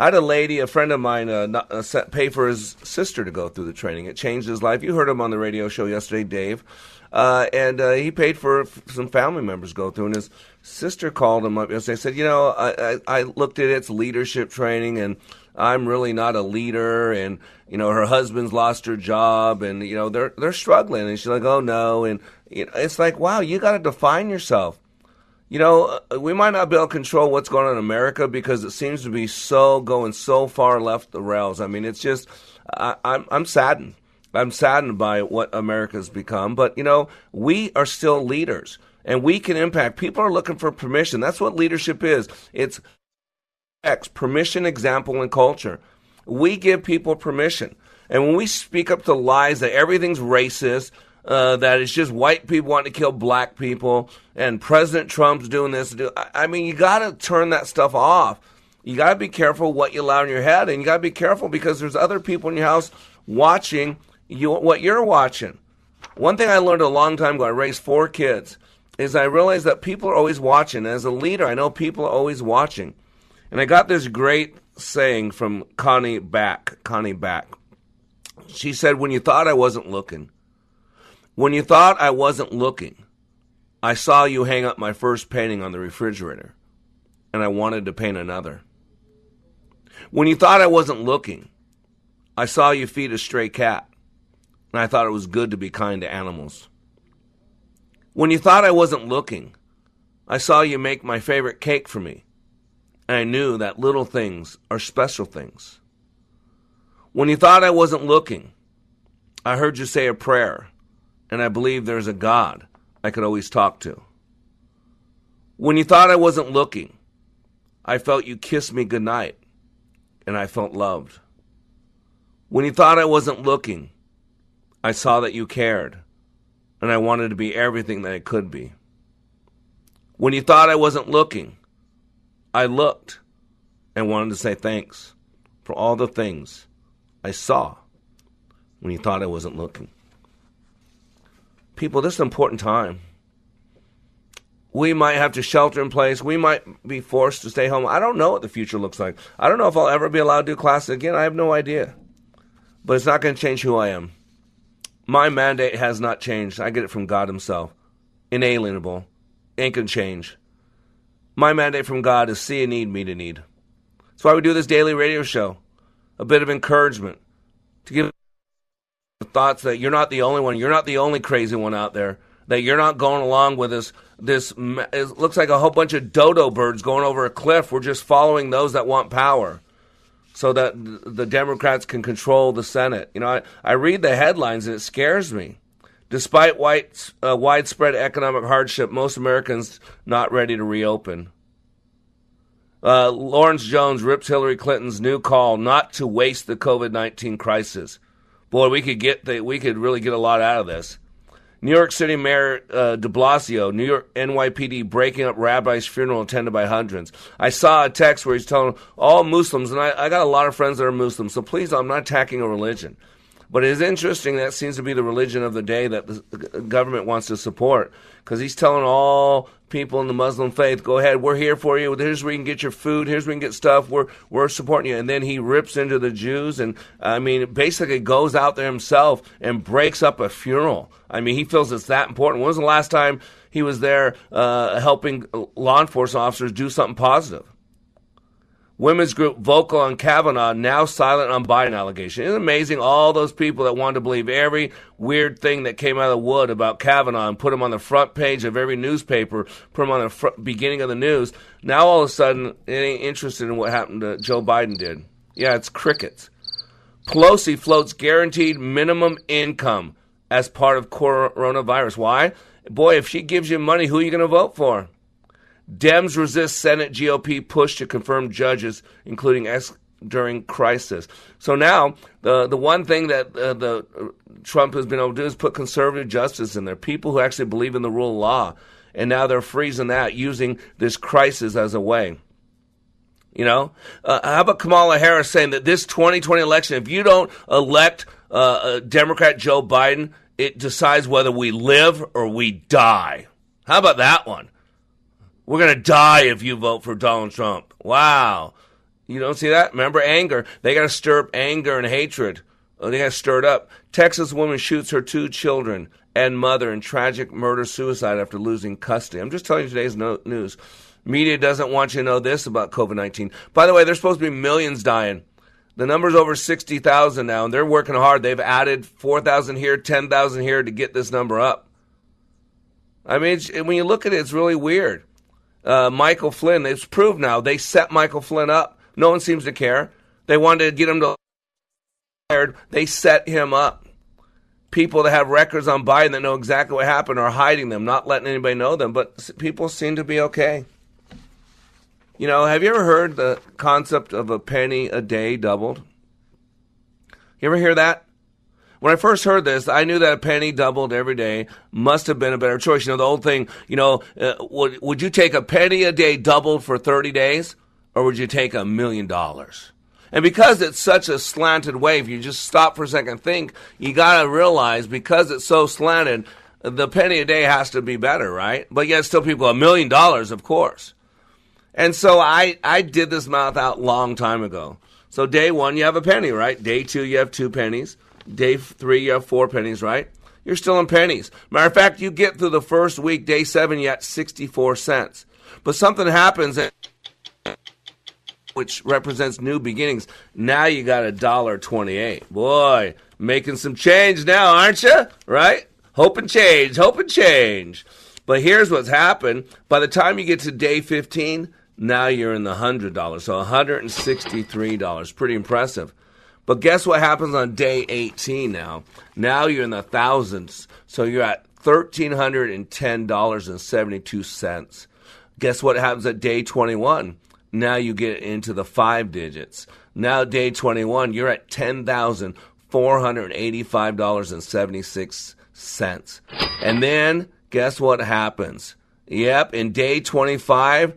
I had a lady, a friend of mine, uh, not, uh, set, pay for his sister to go through the training. It changed his life. You heard him on the radio show yesterday, Dave. Uh, and uh, he paid for some family members go through. And his sister called him up yesterday. Said, "You know, I, I, I looked at it, it's leadership training, and I'm really not a leader. And you know, her husband's lost her job, and you know, they're they're struggling. And she's like, "Oh no!" And you know, it's like, wow, you got to define yourself. You know, uh, we might not be able to control what's going on in America because it seems to be so going so far left the rails. I mean, it's just, I, I'm I'm saddened. I'm saddened by what America's become. But you know, we are still leaders, and we can impact. People are looking for permission. That's what leadership is. It's X permission, example, and culture. We give people permission, and when we speak up to lies that everything's racist uh, that it's just white people wanting to kill black people, and President Trump's doing this. I mean, you got to turn that stuff off. You got to be careful what you allow in your head, and you got to be careful because there's other people in your house watching you what you're watching. One thing I learned a long time ago, I raised four kids, is I realized that people are always watching. As a leader, I know people are always watching. And I got this great saying from Connie Back. Connie Back. She said, When you thought I wasn't looking, when you thought I wasn't looking, I saw you hang up my first painting on the refrigerator, and I wanted to paint another. When you thought I wasn't looking, I saw you feed a stray cat, and I thought it was good to be kind to animals. When you thought I wasn't looking, I saw you make my favorite cake for me, and I knew that little things are special things. When you thought I wasn't looking, I heard you say a prayer, and I believe there's a God I could always talk to. When you thought I wasn't looking, I felt you kiss me goodnight, and I felt loved. When you thought I wasn't looking, I saw that you cared, and I wanted to be everything that I could be. When you thought I wasn't looking, I looked and wanted to say thanks for all the things I saw when you thought I wasn't looking. People, this is an important time. We might have to shelter in place. We might be forced to stay home. I don't know what the future looks like. I don't know if I'll ever be allowed to do classes again. I have no idea. But it's not going to change who I am. My mandate has not changed. I get it from God Himself. Inalienable. Ain't going to change. My mandate from God is see a need, meet a need. That's why we do this daily radio show. A bit of encouragement to give thoughts that you're not the only one. You're not the only crazy one out there. That you're not going along with this. This it looks like a whole bunch of dodo birds going over a cliff. We're just following those that want power, so that the Democrats can control the Senate. You know, I, I read the headlines and it scares me. Despite white, uh, widespread economic hardship, most Americans not ready to reopen. Uh, Lawrence Jones rips Hillary Clinton's new call not to waste the COVID nineteen crisis. Boy, we could get the, we could really get a lot out of this. New York City Mayor uh, De Blasio, New York NYPD breaking up rabbi's funeral attended by hundreds. I saw a text where he's telling all Muslims, and I, I got a lot of friends that are Muslims, so please, I'm not attacking a religion. But it is interesting that seems to be the religion of the day that the government wants to support because he's telling all people in the Muslim faith, "Go ahead, we're here for you. Here's where you can get your food. Here's where you can get stuff. We're we're supporting you." And then he rips into the Jews, and I mean, basically goes out there himself and breaks up a funeral. I mean, he feels it's that important. When was the last time he was there uh, helping law enforcement officers do something positive? Women's group vocal on Kavanaugh, now silent on Biden allegation. Isn't it amazing? All those people that wanted to believe every weird thing that came out of the wood about Kavanaugh and put him on the front page of every newspaper, put him on the front, beginning of the news. Now all of a sudden, it ain't interested in what happened to Joe Biden did. Yeah, it's crickets. Pelosi floats guaranteed minimum income as part of coronavirus. Why? Boy, if she gives you money, who are you going to vote for? Dems resist Senate GOP push to confirm judges, including ex- during crisis. So now the the one thing that uh, the uh, Trump has been able to do is put conservative justice in there, people who actually believe in the rule of law, and now they're freezing that using this crisis as a way. You know, uh, how about Kamala Harris saying that this 2020 election, if you don't elect uh, Democrat Joe Biden, it decides whether we live or we die. How about that one? We're going to die if you vote for Donald Trump. Wow. You don't see that? Remember anger. They got to stir up anger and hatred. Oh, They got to stir it up. Texas woman shoots her two children and mother in tragic murder suicide after losing custody. I'm just telling you today's no- news. Media doesn't want you to know this about COVID 19. By the way, there's supposed to be millions dying. The number's over 60,000 now, and they're working hard. They've added 4,000 here, 10,000 here to get this number up. I mean, when you look at it, it's really weird. Uh, Michael Flynn, it's proved now, they set Michael Flynn up. No one seems to care. They wanted to get him to fired. they set him up. People that have records on Biden that know exactly what happened are hiding them, not letting anybody know them, but people seem to be okay. You know, have you ever heard the concept of a penny a day doubled? You ever hear that? When I first heard this, I knew that a penny doubled every day must have been a better choice. You know, the old thing, you know, uh, would, would you take a penny a day doubled for 30 days, or would you take a million dollars? And because it's such a slanted wave, you just stop for a second and think, you got to realize because it's so slanted, the penny a day has to be better, right? But yet still people, a million dollars, of course. And so I, I did this math out long time ago. So day one, you have a penny, right? Day two, you have two pennies. Day three, you have four pennies, right? You're still in pennies. Matter of fact, you get through the first week, day seven, you got 64 cents. But something happens that which represents new beginnings. Now you got a dollar twenty-eight. Boy, making some change now, aren't you? Right? Hope and change, hope and change. But here's what's happened. By the time you get to day fifteen, now you're in the hundred dollars. So one hundred and sixty-three dollars. Pretty impressive. But guess what happens on day 18 now? Now you're in the thousands. So you're at $1,310.72. Guess what happens at day 21? Now you get into the five digits. Now, day 21, you're at $10,485.76. And then guess what happens? Yep, in day 25,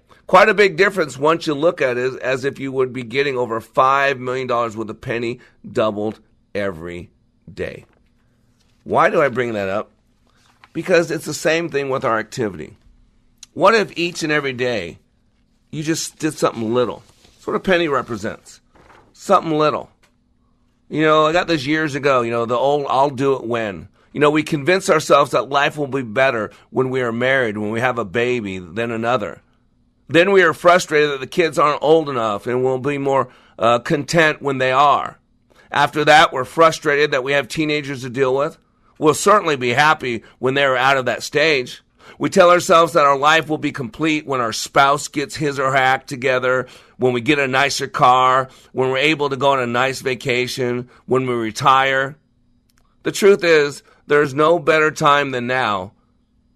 Quite a big difference once you look at it as if you would be getting over $5 million with a penny doubled every day. Why do I bring that up? Because it's the same thing with our activity. What if each and every day you just did something little? That's what a penny represents. Something little. You know, I got this years ago, you know, the old I'll do it when. You know, we convince ourselves that life will be better when we are married, when we have a baby, than another. Then we are frustrated that the kids aren't old enough and will be more uh, content when they are. After that, we're frustrated that we have teenagers to deal with. We'll certainly be happy when they're out of that stage. We tell ourselves that our life will be complete when our spouse gets his or her act together, when we get a nicer car, when we're able to go on a nice vacation, when we retire. The truth is, there's no better time than now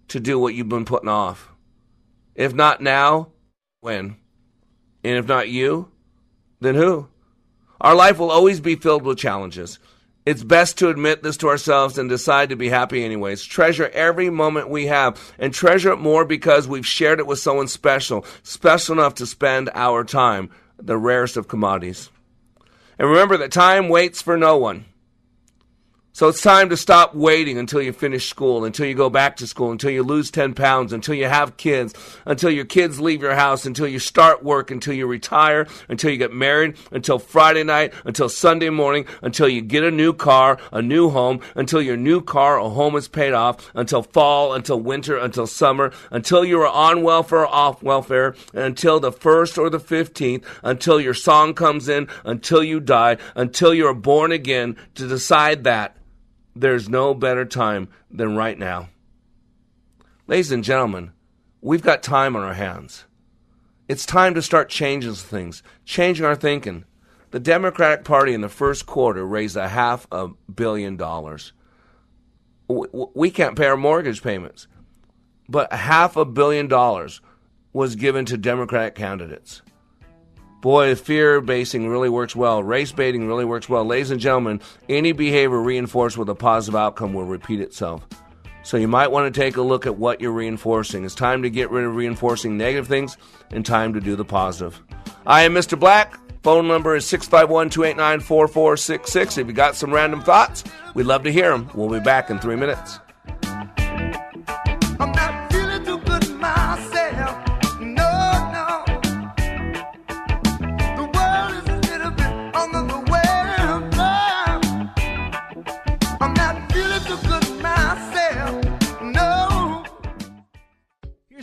to do what you've been putting off. If not now, when? And if not you, then who? Our life will always be filled with challenges. It's best to admit this to ourselves and decide to be happy anyways. Treasure every moment we have and treasure it more because we've shared it with someone special, special enough to spend our time, the rarest of commodities. And remember that time waits for no one. So it's time to stop waiting until you finish school, until you go back to school, until you lose 10 pounds, until you have kids, until your kids leave your house, until you start work, until you retire, until you get married, until Friday night, until Sunday morning, until you get a new car, a new home, until your new car or home is paid off, until fall, until winter, until summer, until you are on welfare or off welfare, until the 1st or the 15th, until your song comes in, until you die, until you are born again to decide that there's no better time than right now. Ladies and gentlemen, we've got time on our hands. It's time to start changing things, changing our thinking. The Democratic Party in the first quarter raised a half a billion dollars. We can't pay our mortgage payments, but half a billion dollars was given to Democratic candidates. Boy, fear basing really works well. Race baiting really works well. Ladies and gentlemen, any behavior reinforced with a positive outcome will repeat itself. So you might want to take a look at what you're reinforcing. It's time to get rid of reinforcing negative things and time to do the positive. I am Mr. Black. Phone number is 651 289 4466. If you got some random thoughts, we'd love to hear them. We'll be back in three minutes.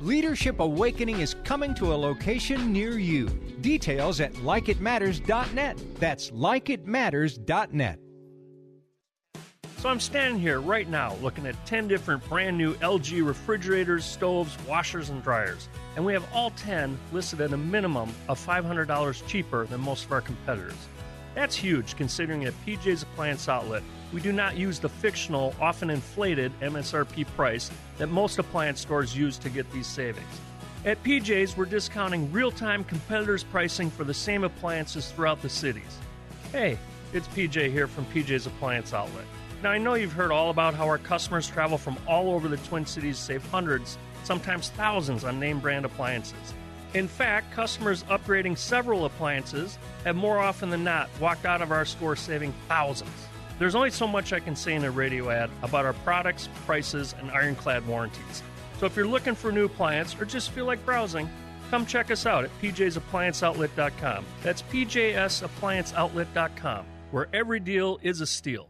Leadership Awakening is coming to a location near you. Details at likeitmatters.net. That's likeitmatters.net. So I'm standing here right now looking at 10 different brand new LG refrigerators, stoves, washers, and dryers. And we have all 10 listed at a minimum of $500 cheaper than most of our competitors. That's huge considering at PJ's Appliance Outlet, we do not use the fictional, often inflated MSRP price that most appliance stores use to get these savings. At PJ's, we're discounting real time competitors' pricing for the same appliances throughout the cities. Hey, it's PJ here from PJ's Appliance Outlet. Now, I know you've heard all about how our customers travel from all over the Twin Cities to save hundreds, sometimes thousands, on name brand appliances. In fact, customers upgrading several appliances have more often than not walked out of our store saving thousands. There's only so much I can say in a radio ad about our products, prices, and ironclad warranties. So if you're looking for new appliance or just feel like browsing, come check us out at pjsapplianceoutlet.com. That's pjsapplianceoutlet.com, where every deal is a steal.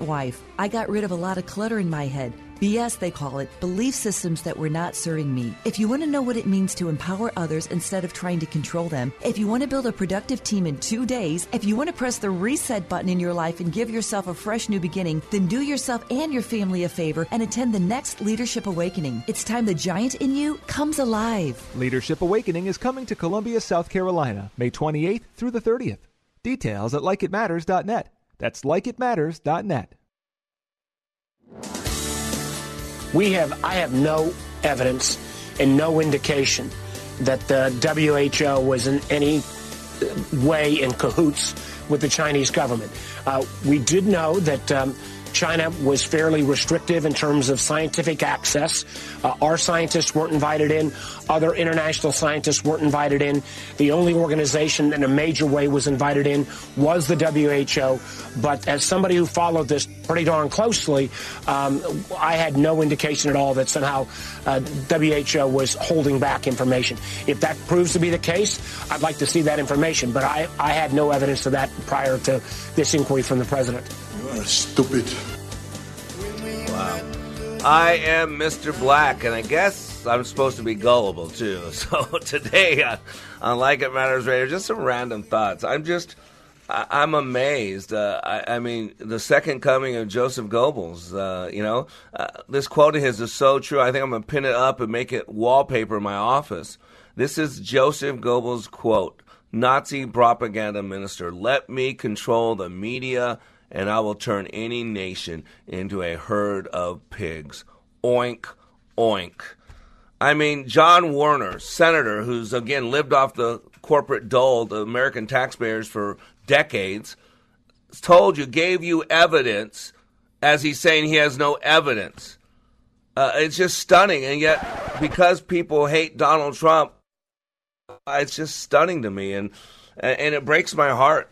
wife. I got rid of a lot of clutter in my head. BS, they call it, belief systems that were not serving me. If you want to know what it means to empower others instead of trying to control them, if you want to build a productive team in two days, if you want to press the reset button in your life and give yourself a fresh new beginning, then do yourself and your family a favor and attend the next Leadership Awakening. It's time the giant in you comes alive. Leadership Awakening is coming to Columbia, South Carolina, May 28th through the 30th. Details at likeitmatters.net. That's likeitmatters.net. We have, I have no evidence and no indication that the WHO was in any way in cahoots with the Chinese government. Uh, we did know that um, China was fairly restrictive in terms of scientific access. Uh, our scientists weren't invited in. Other international scientists weren't invited in. The only organization in a major way was invited in was the WHO. But as somebody who followed this pretty darn closely, um, I had no indication at all that somehow uh, WHO was holding back information. If that proves to be the case, I'd like to see that information. But I, I had no evidence of that prior to this inquiry from the president. You are stupid. Wow. I am Mr. Black, and I guess I'm supposed to be gullible too. (laughs) So today uh, on Like It Matters Radio, just some random thoughts. I'm just, I, I'm amazed. Uh, I, I mean, the second coming of Joseph Goebbels. Uh, you know, uh, this quote of his is so true. I think I'm gonna pin it up and make it wallpaper in my office. This is Joseph Goebbels' quote. Nazi propaganda minister, let me control the media and I will turn any nation into a herd of pigs. Oink, oink. I mean, John Warner, senator, who's again lived off the corporate dole, the American taxpayers for decades, told you, gave you evidence as he's saying he has no evidence. Uh, it's just stunning. And yet, because people hate Donald Trump, it's just stunning to me. And, and it breaks my heart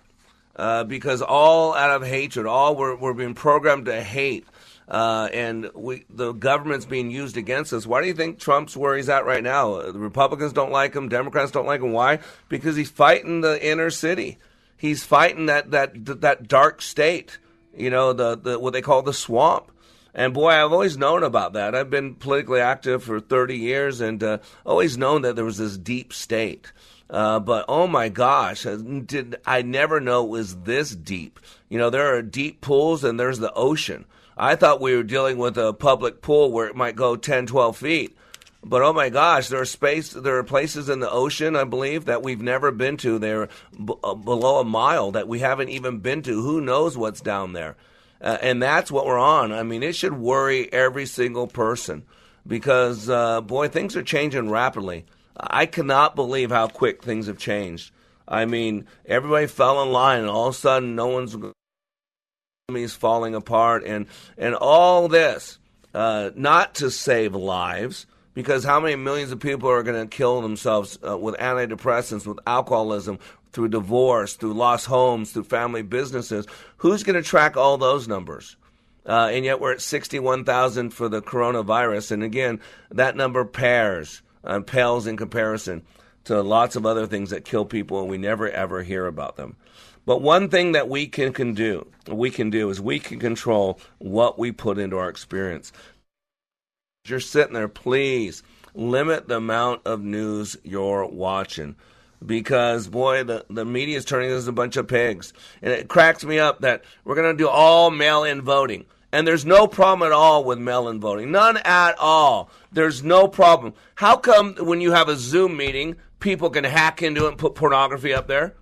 uh, because all out of hatred, all we're, we're being programmed to hate. Uh, and we, the government's being used against us. Why do you think Trump's where he's at right now? The Republicans don't like him. Democrats don't like him. Why? Because he's fighting the inner city. He's fighting that that that dark state. You know, the, the what they call the swamp. And boy, I've always known about that. I've been politically active for 30 years and uh, always known that there was this deep state. Uh, but oh my gosh, did I never know it was this deep? You know, there are deep pools and there's the ocean. I thought we were dealing with a public pool where it might go 10, 12 feet. But oh my gosh, there are space. There are places in the ocean, I believe, that we've never been to. They're b- uh, below a mile that we haven't even been to. Who knows what's down there? Uh, and that's what we're on. I mean, it should worry every single person because, uh, boy, things are changing rapidly. I cannot believe how quick things have changed. I mean, everybody fell in line, and all of a sudden, no one's is falling apart, and and all this uh, not to save lives, because how many millions of people are going to kill themselves uh, with antidepressants, with alcoholism, through divorce, through lost homes, through family businesses? Who's going to track all those numbers? Uh, and yet we're at 61,000 for the coronavirus. And again, that number pairs, pales in comparison to lots of other things that kill people, and we never ever hear about them. But one thing that we can, can do, we can do is we can control what we put into our experience. You're sitting there, please limit the amount of news you're watching. Because boy the, the media is turning us into a bunch of pigs. And it cracks me up that we're going to do all mail-in voting. And there's no problem at all with mail-in voting. None at all. There's no problem. How come when you have a zoom meeting people can hack into it and put pornography up there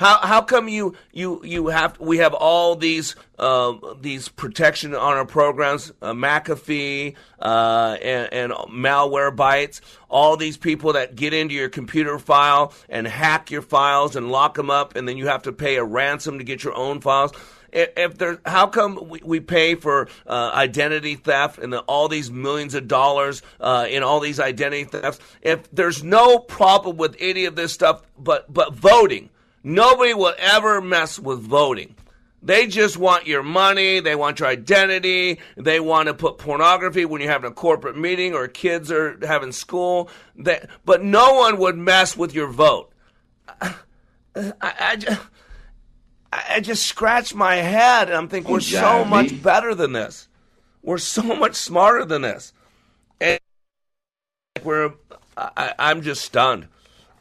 how how come you you you have we have all these uh, these protection on our programs, uh, McAfee uh, and, and Malwarebytes, all these people that get into your computer file and hack your files and lock them up, and then you have to pay a ransom to get your own files if there, how come we, we pay for uh, identity theft and the, all these millions of dollars uh, in all these identity thefts? If there's no problem with any of this stuff, but but voting, Nobody will ever mess with voting. They just want your money. They want your identity. They want to put pornography when you're having a corporate meeting or kids are having school. They, but no one would mess with your vote. (sighs) I, I, I, just, I just scratch my head and I'm thinking we're so much better than this. We're so much smarter than this. And we're, I, I'm just stunned.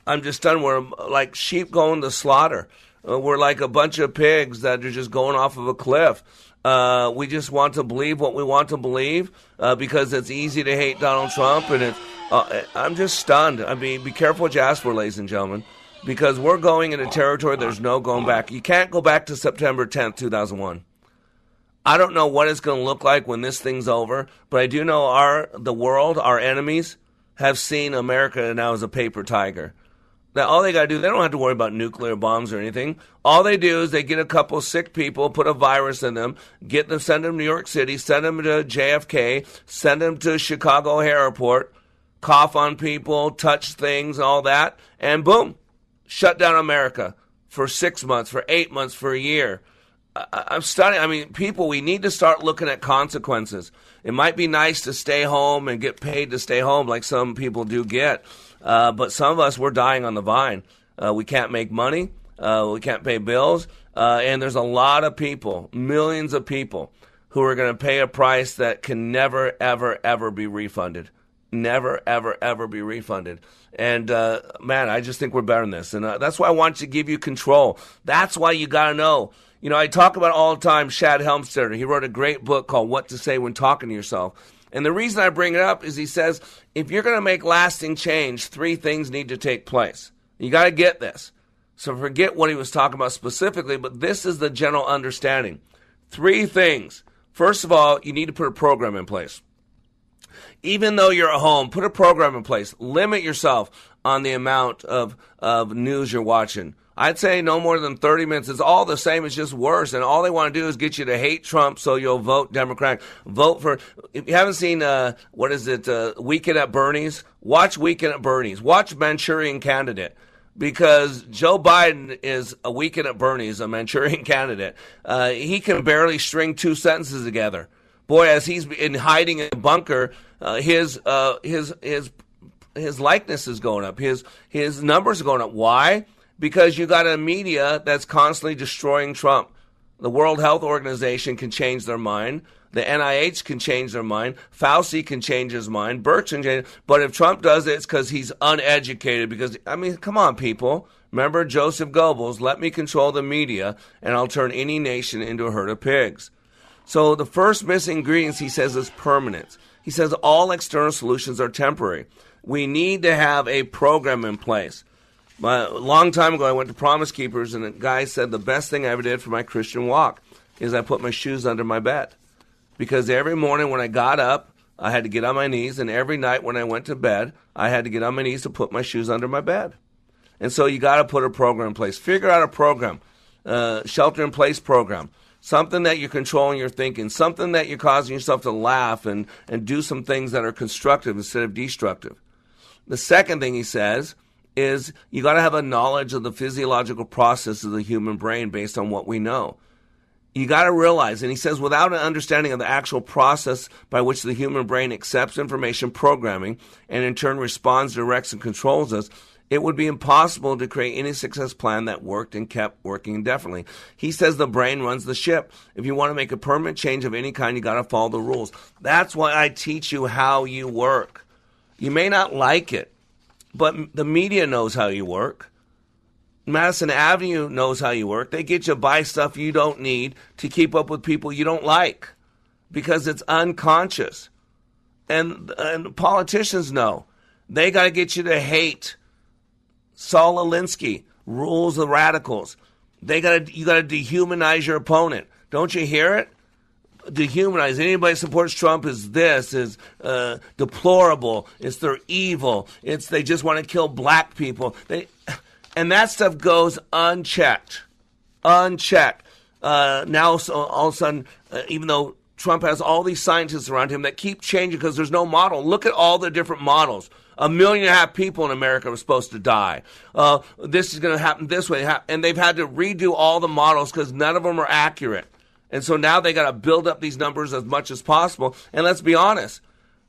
I'm just done. We're like sheep going to slaughter. Uh, we're like a bunch of pigs that are just going off of a cliff. Uh, we just want to believe what we want to believe uh, because it's easy to hate Donald Trump, and it's. Uh, I'm just stunned. I mean, be careful what you ask for, ladies and gentlemen, because we're going into territory. There's no going back. You can't go back to September 10th, 2001. I don't know what it's going to look like when this thing's over, but I do know our the world, our enemies, have seen America now as a paper tiger. Now, all they got to do, they don't have to worry about nuclear bombs or anything. All they do is they get a couple sick people, put a virus in them, get them, send them to New York City, send them to JFK, send them to Chicago Airport, cough on people, touch things, all that, and boom, shut down America for six months, for eight months, for a year. I'm studying. I mean, people, we need to start looking at consequences. It might be nice to stay home and get paid to stay home, like some people do get. Uh, but some of us, we're dying on the vine. Uh, we can't make money. Uh, we can't pay bills. Uh, and there's a lot of people, millions of people, who are going to pay a price that can never, ever, ever be refunded. Never, ever, ever be refunded. And uh, man, I just think we're better than this. And uh, that's why I want to give you control. That's why you got to know. You know, I talk about all the time Shad Helmstetter. He wrote a great book called What to Say When Talking to Yourself. And the reason I bring it up is he says if you're going to make lasting change, three things need to take place. You got to get this. So forget what he was talking about specifically, but this is the general understanding. Three things. First of all, you need to put a program in place. Even though you're at home, put a program in place. Limit yourself on the amount of, of news you're watching. I'd say no more than 30 minutes. It's all the same. It's just worse. And all they want to do is get you to hate Trump so you'll vote Democratic. Vote for, if you haven't seen, uh, what is it, uh, Weekend at Bernie's, watch Weekend at Bernie's. Watch Manchurian Candidate because Joe Biden is a weekend at Bernie's, a Manchurian (laughs) candidate. Uh, he can barely string two sentences together. Boy, as he's in hiding in a bunker, uh, his uh, his his his likeness is going up. His his numbers are going up. Why? Because you got a media that's constantly destroying Trump. The World Health Organization can change their mind. The NIH can change their mind. Fauci can change his mind. Birx can change. But if Trump does it, it's because he's uneducated. Because I mean, come on, people. Remember Joseph Goebbels? Let me control the media, and I'll turn any nation into a herd of pigs. So the first missing ingredients he says is permanence. He says all external solutions are temporary. We need to have a program in place. A long time ago, I went to Promise Keepers, and a guy said the best thing I ever did for my Christian walk is I put my shoes under my bed because every morning when I got up, I had to get on my knees, and every night when I went to bed, I had to get on my knees to put my shoes under my bed. And so you got to put a program in place. Figure out a program, uh, shelter in place program, something that you're controlling your thinking, something that you're causing yourself to laugh and, and do some things that are constructive instead of destructive. The second thing he says is you got to have a knowledge of the physiological process of the human brain based on what we know you got to realize, and he says, without an understanding of the actual process by which the human brain accepts information programming and in turn responds, directs, and controls us, it would be impossible to create any success plan that worked and kept working indefinitely. He says the brain runs the ship. If you want to make a permanent change of any kind, you got to follow the rules. That's why I teach you how you work. You may not like it, but the media knows how you work. Madison Avenue knows how you work. They get you to buy stuff you don't need to keep up with people you don't like because it's unconscious. And, and politicians know. They got to get you to hate Saul Alinsky, rules the radicals. They got to you got to dehumanize your opponent. Don't you hear it? Dehumanize anybody supports Trump is this is uh, deplorable. It's they're evil. It's they just want to kill black people. They and that stuff goes unchecked, unchecked. Uh, now, so all of a sudden, uh, even though Trump has all these scientists around him that keep changing because there's no model. Look at all the different models. A million and a half people in America were supposed to die. Uh, this is going to happen this way, and they've had to redo all the models because none of them are accurate. And so now they got to build up these numbers as much as possible. And let's be honest,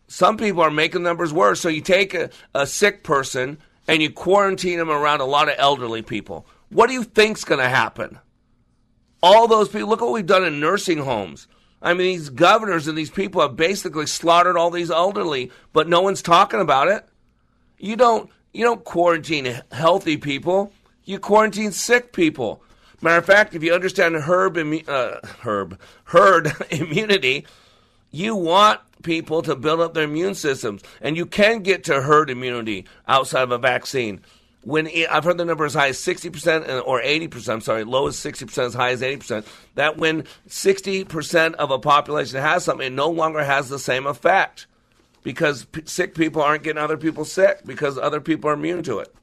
some people are making numbers worse. So you take a, a sick person and you quarantine them around a lot of elderly people. What do you think's going to happen? All those people, look what we've done in nursing homes. I mean, these governors and these people have basically slaughtered all these elderly, but no one's talking about it. You don't you don't quarantine healthy people. You quarantine sick people. Matter of fact, if you understand herb uh, herb herd (laughs) immunity, you want people to build up their immune systems. And you can get to herd immunity outside of a vaccine. When it, I've heard the number as high as 60% or 80%, I'm sorry, low as 60%, as high as 80%, that when 60% of a population has something, it no longer has the same effect because p- sick people aren't getting other people sick because other people are immune to it.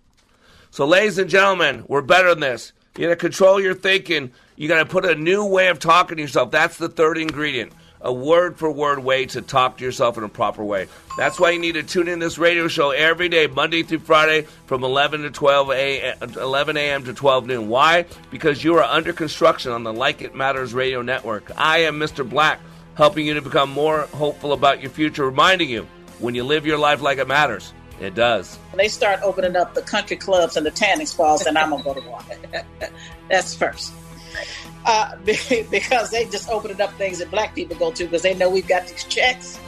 So, ladies and gentlemen, we're better than this. You got to control your thinking. You got to put a new way of talking to yourself. That's the third ingredient a word for word way to talk to yourself in a proper way. That's why you need to tune in this radio show every day, Monday through Friday, from 11 to 12 a.m. 11 a.m. to 12 noon. Why? Because you are under construction on the Like It Matters radio network. I am Mr. Black, helping you to become more hopeful about your future, reminding you when you live your life like it matters, it does. When they start opening up the country clubs and the tanning spas, then I'm gonna go to one. (laughs) That's first uh, (laughs) because they just opening up things that black people go to because they know we've got these checks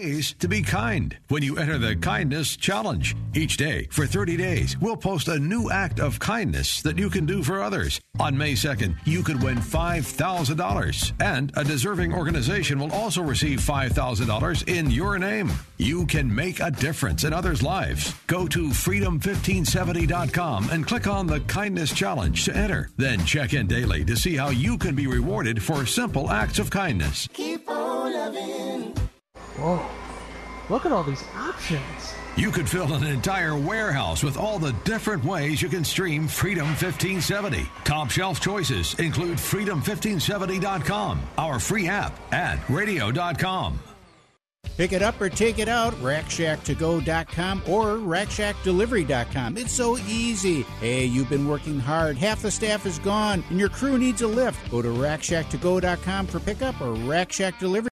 pays to be kind when you enter the Kindness Challenge. Each day for 30 days, we'll post a new act of kindness that you can do for others. On May 2nd, you could win $5,000, and a deserving organization will also receive $5,000 in your name. You can make a difference in others' lives. Go to freedom1570.com and click on the Kindness Challenge to enter. Then check in daily to see how you can be rewarded for simple acts of kindness. Keep on heaven. Whoa. Look at all these options. You could fill an entire warehouse with all the different ways you can stream Freedom 1570. Top shelf choices include freedom1570.com, our free app, and radio.com. Pick it up or take it out, RackShackToGo.com or RackShackDelivery.com. It's so easy. Hey, you've been working hard. Half the staff is gone and your crew needs a lift. Go to RackShackToGo.com for pickup or RackShack Delivery.